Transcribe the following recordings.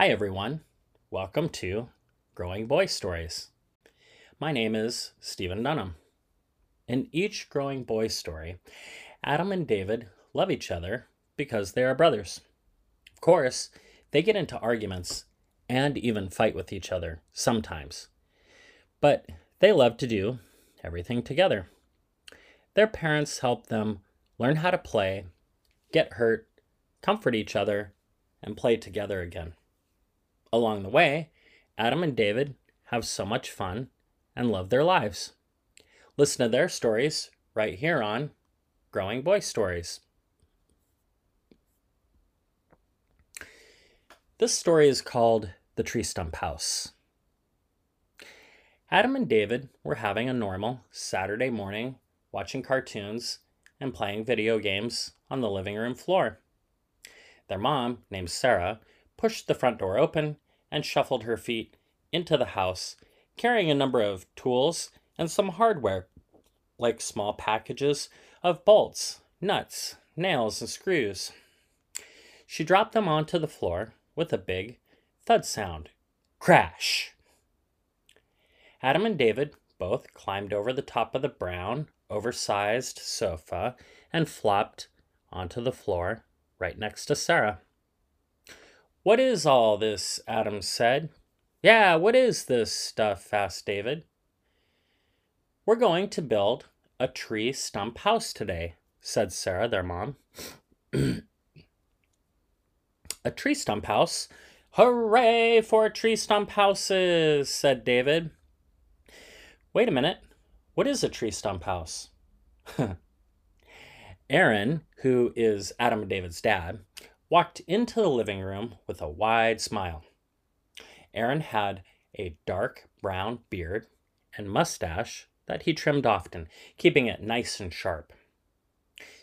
Hi, everyone. Welcome to Growing Boy Stories. My name is Stephen Dunham. In each Growing Boy story, Adam and David love each other because they are brothers. Of course, they get into arguments and even fight with each other sometimes. But they love to do everything together. Their parents help them learn how to play, get hurt, comfort each other, and play together again. Along the way, Adam and David have so much fun and love their lives. Listen to their stories right here on Growing Boy Stories. This story is called The Tree Stump House. Adam and David were having a normal Saturday morning watching cartoons and playing video games on the living room floor. Their mom, named Sarah, pushed the front door open and shuffled her feet into the house, carrying a number of tools and some hardware, like small packages of bolts, nuts, nails, and screws. She dropped them onto the floor with a big thud sound. Crash! Adam and David both climbed over the top of the brown, oversized sofa and flopped onto the floor right next to Sarah. What is all this? Adam said. Yeah, what is this stuff? asked David. We're going to build a tree stump house today, said Sarah, their mom. a tree stump house? Hooray for tree stump houses, said David. Wait a minute. What is a tree stump house? Aaron, who is Adam and David's dad, walked into the living room with a wide smile. Aaron had a dark brown beard and mustache that he trimmed often, keeping it nice and sharp.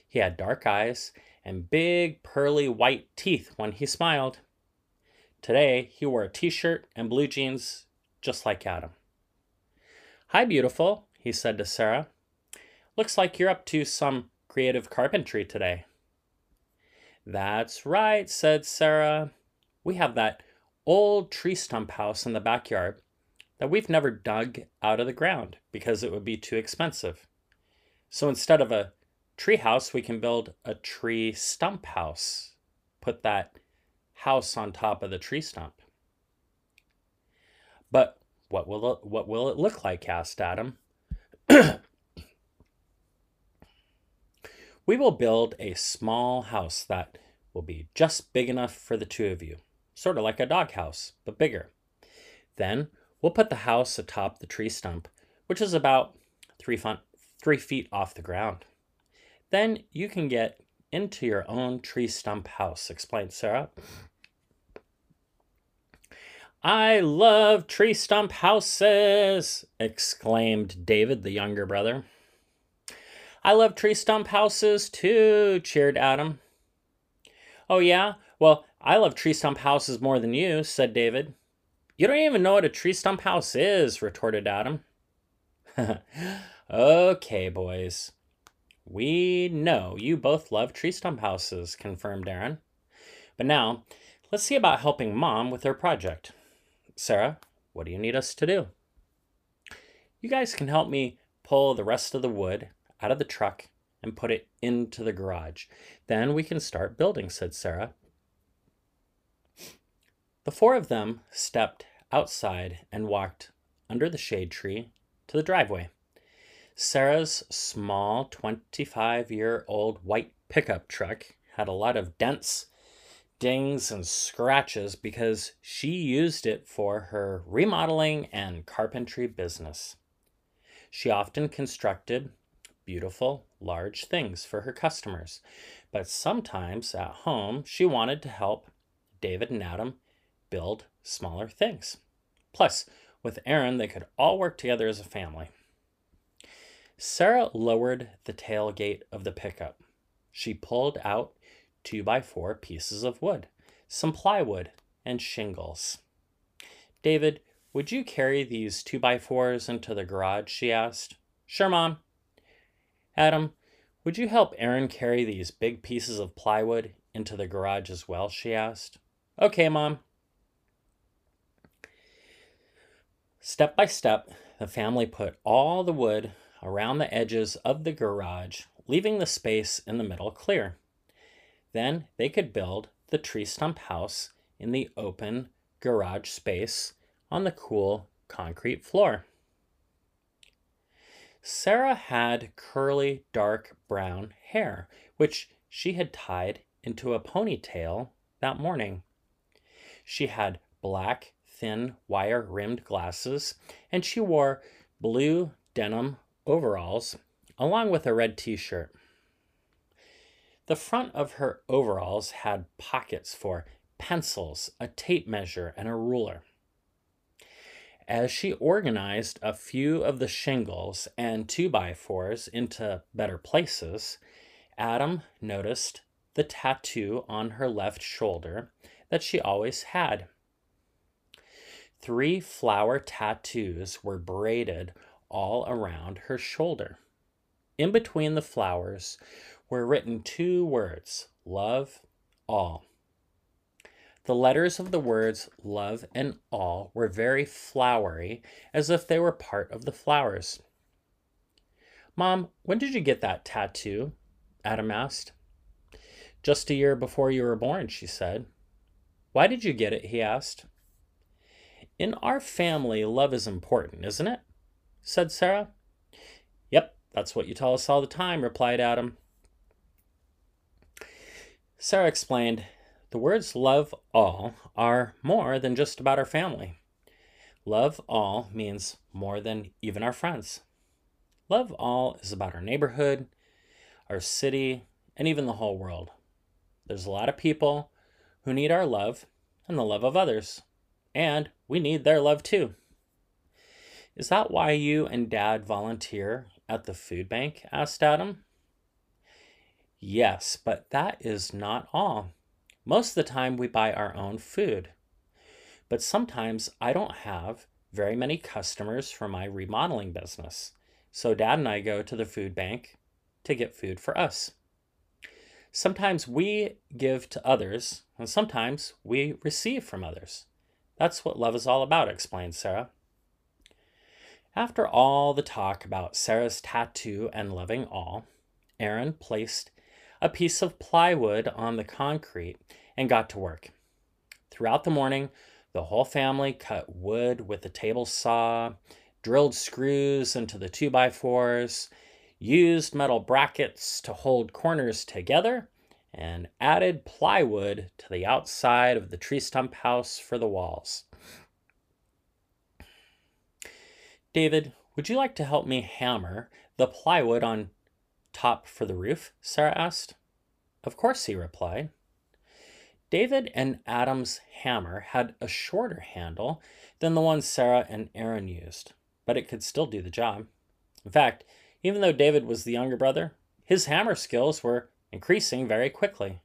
He had dark eyes and big pearly white teeth when he smiled. Today, he wore a t shirt and blue jeans just like Adam. Hi, beautiful, he said to Sarah. Looks like you're up to some creative carpentry today. That's right, said Sarah. We have that old tree stump house in the backyard that we've never dug out of the ground because it would be too expensive. So instead of a tree house, we can build a tree stump house. Put that house on top of the tree stump. But what will it, what will it look like? asked Adam. we will build a small house that will be just big enough for the two of you, sort of like a dog house, but bigger. Then we'll put the house atop the tree stump, which is about three, fun, three feet off the ground. Then you can get into your own tree stump house, explained Sarah. I love tree stump houses, exclaimed David, the younger brother. I love tree stump houses too, cheered Adam. Oh, yeah? Well, I love tree stump houses more than you, said David. You don't even know what a tree stump house is, retorted Adam. okay, boys. We know you both love tree stump houses, confirmed Aaron. But now, let's see about helping Mom with her project. Sarah, what do you need us to do? You guys can help me pull the rest of the wood out of the truck and put it into the garage. Then we can start building, said Sarah. The four of them stepped outside and walked under the shade tree to the driveway. Sarah's small 25 year old white pickup truck had a lot of dents dings and scratches because she used it for her remodeling and carpentry business. She often constructed beautiful, large things for her customers, but sometimes at home she wanted to help David and Adam build smaller things. Plus, with Aaron, they could all work together as a family. Sarah lowered the tailgate of the pickup. She pulled out two by four pieces of wood, some plywood, and shingles. David, would you carry these two by fours into the garage? she asked. Sure, Mom. Adam, would you help Aaron carry these big pieces of plywood into the garage as well? she asked. Okay, Mom. Step by step, the family put all the wood around the edges of the garage, leaving the space in the middle clear. Then they could build the tree stump house in the open garage space on the cool concrete floor. Sarah had curly, dark brown hair, which she had tied into a ponytail that morning. She had black, thin, wire rimmed glasses, and she wore blue denim overalls along with a red t shirt. The front of her overalls had pockets for pencils, a tape measure, and a ruler. As she organized a few of the shingles and 2 by 4s into better places, Adam noticed the tattoo on her left shoulder that she always had. Three flower tattoos were braided all around her shoulder. In between the flowers were written two words love, all. The letters of the words love and all were very flowery, as if they were part of the flowers. Mom, when did you get that tattoo? Adam asked. Just a year before you were born, she said. Why did you get it? he asked. In our family, love is important, isn't it? said Sarah. Yep, that's what you tell us all the time, replied Adam. Sarah explained, The words love all are more than just about our family. Love all means more than even our friends. Love all is about our neighborhood, our city, and even the whole world. There's a lot of people who need our love and the love of others, and we need their love too. Is that why you and Dad volunteer at the food bank? asked Adam. Yes, but that is not all. Most of the time, we buy our own food. But sometimes I don't have very many customers for my remodeling business. So Dad and I go to the food bank to get food for us. Sometimes we give to others, and sometimes we receive from others. That's what love is all about, explained Sarah. After all the talk about Sarah's tattoo and loving all, Aaron placed a piece of plywood on the concrete and got to work. Throughout the morning, the whole family cut wood with a table saw, drilled screws into the 2x4s, used metal brackets to hold corners together, and added plywood to the outside of the tree stump house for the walls. David, would you like to help me hammer the plywood on top for the roof? Sarah asked. Of course, he replied. David and Adam's hammer had a shorter handle than the one Sarah and Aaron used, but it could still do the job. In fact, even though David was the younger brother, his hammer skills were increasing very quickly.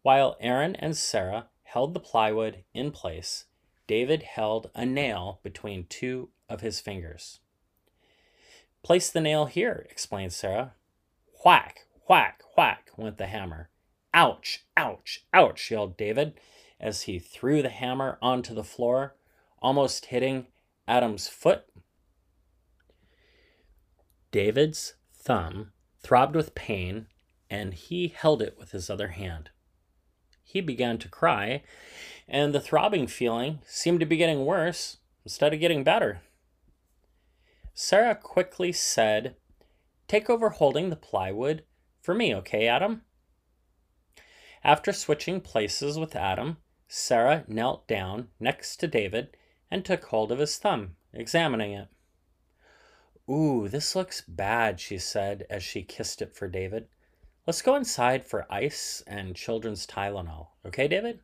While Aaron and Sarah held the plywood in place, David held a nail between two of his fingers. Place the nail here, explained Sarah. Whack, whack, whack went the hammer. Ouch, ouch, ouch, yelled David as he threw the hammer onto the floor, almost hitting Adam's foot. David's thumb throbbed with pain, and he held it with his other hand. He began to cry, and the throbbing feeling seemed to be getting worse instead of getting better. Sarah quickly said, Take over holding the plywood for me, okay, Adam? After switching places with Adam, Sarah knelt down next to David and took hold of his thumb, examining it. Ooh, this looks bad, she said as she kissed it for David. Let's go inside for ice and children's Tylenol, okay, David?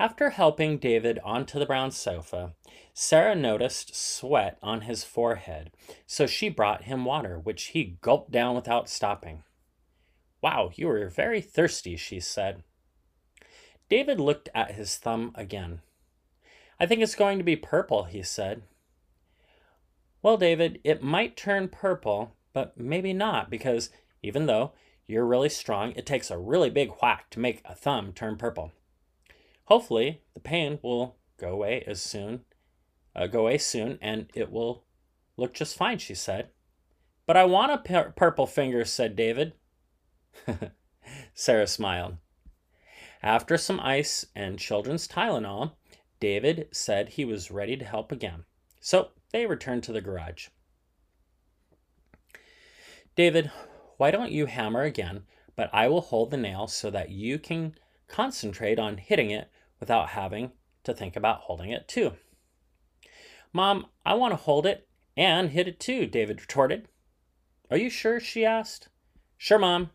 After helping David onto the brown sofa, Sarah noticed sweat on his forehead, so she brought him water, which he gulped down without stopping. Wow, you are very thirsty, she said. David looked at his thumb again. I think it's going to be purple, he said. Well, David, it might turn purple, but maybe not, because even though you're really strong, it takes a really big whack to make a thumb turn purple. Hopefully, the pain will go away as soon uh, go away soon and it will look just fine, she said. But I want a pur- purple finger, said David. Sarah smiled. After some ice and children's Tylenol, David said he was ready to help again. So they returned to the garage. David, why don't you hammer again, but I will hold the nail so that you can concentrate on hitting it without having to think about holding it too. Mom, I want to hold it and hit it too, David retorted. Are you sure? she asked. Sure, Mom.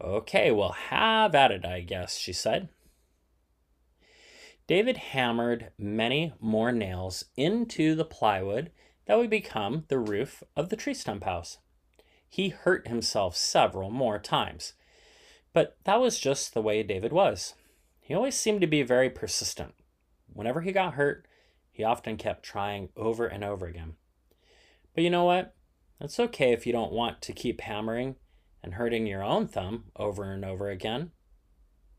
Okay, well, have at it, I guess, she said. David hammered many more nails into the plywood that would become the roof of the tree stump house. He hurt himself several more times, but that was just the way David was. He always seemed to be very persistent. Whenever he got hurt, he often kept trying over and over again. But you know what? It's okay if you don't want to keep hammering and hurting your own thumb over and over again.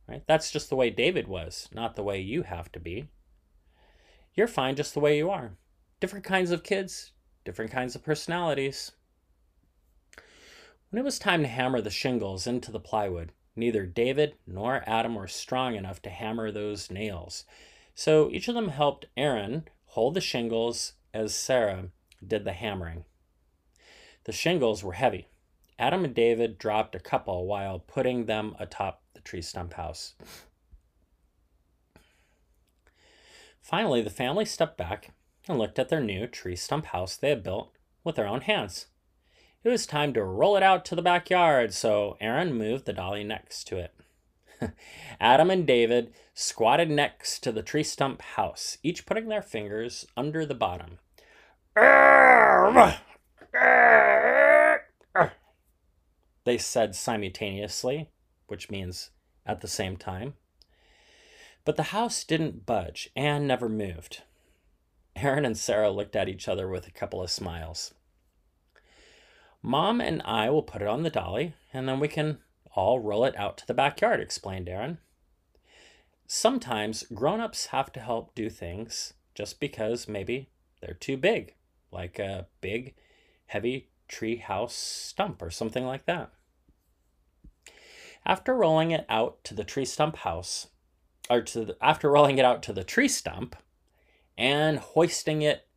Right? That's just the way David was, not the way you have to be. You're fine just the way you are. Different kinds of kids, different kinds of personalities. When it was time to hammer the shingles into the plywood, neither David nor Adam were strong enough to hammer those nails. So each of them helped Aaron hold the shingles as Sarah did the hammering. The shingles were heavy. Adam and David dropped a couple while putting them atop the tree stump house. Finally, the family stepped back and looked at their new tree stump house they had built with their own hands. It was time to roll it out to the backyard, so Aaron moved the dolly next to it. Adam and David squatted next to the tree stump house, each putting their fingers under the bottom. They said simultaneously, which means at the same time. But the house didn't budge and never moved. Aaron and Sarah looked at each other with a couple of smiles. Mom and I will put it on the dolly, and then we can all roll it out to the backyard, explained Aaron. Sometimes grown ups have to help do things just because maybe they're too big, like a big, heavy tree house stump or something like that. After rolling it out to the tree stump house, or to the, after rolling it out to the tree stump and hoisting it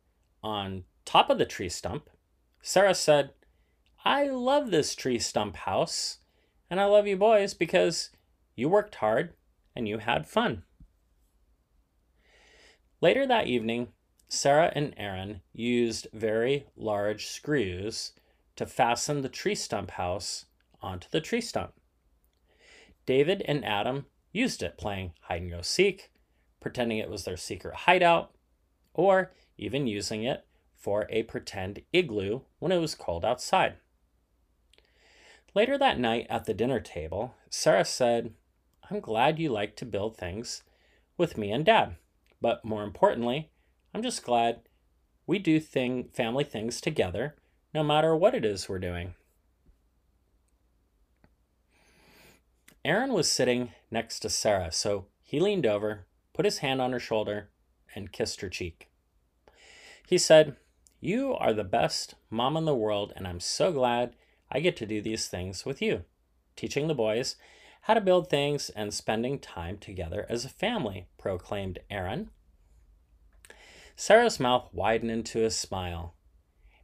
on top of the tree stump, Sarah said, I love this tree stump house, and I love you boys because you worked hard and you had fun. Later that evening, Sarah and Aaron used very large screws to fasten the tree stump house onto the tree stump. David and Adam used it playing hide and go seek, pretending it was their secret hideout, or even using it for a pretend igloo when it was cold outside. Later that night at the dinner table, Sarah said, I'm glad you like to build things with me and Dad, but more importantly, I'm just glad we do thing family things together no matter what it is we're doing. Aaron was sitting next to Sarah, so he leaned over, put his hand on her shoulder, and kissed her cheek. He said, You are the best mom in the world, and I'm so glad I get to do these things with you, teaching the boys how to build things and spending time together as a family, proclaimed Aaron. Sarah's mouth widened into a smile.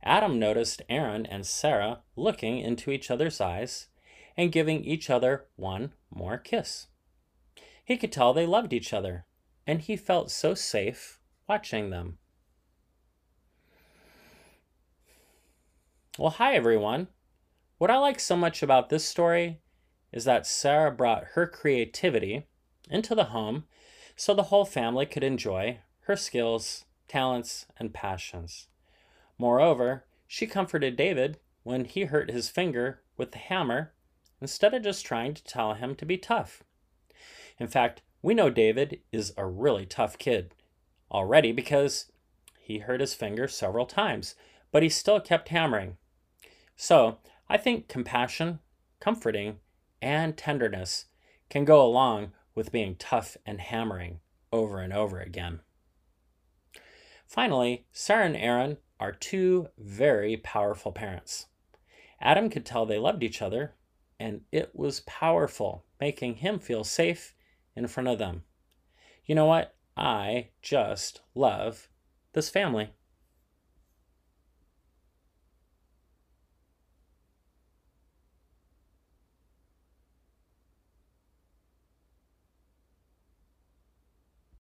Adam noticed Aaron and Sarah looking into each other's eyes and giving each other one more kiss. He could tell they loved each other, and he felt so safe watching them. Well, hi everyone. What I like so much about this story is that Sarah brought her creativity into the home so the whole family could enjoy her skills, talents, and passions. Moreover, she comforted David when he hurt his finger with the hammer instead of just trying to tell him to be tough. In fact, we know David is a really tough kid already because he hurt his finger several times, but he still kept hammering. So, I think compassion, comforting, and tenderness can go along with being tough and hammering over and over again. Finally, Sarah and Aaron are two very powerful parents. Adam could tell they loved each other, and it was powerful, making him feel safe in front of them. You know what? I just love this family.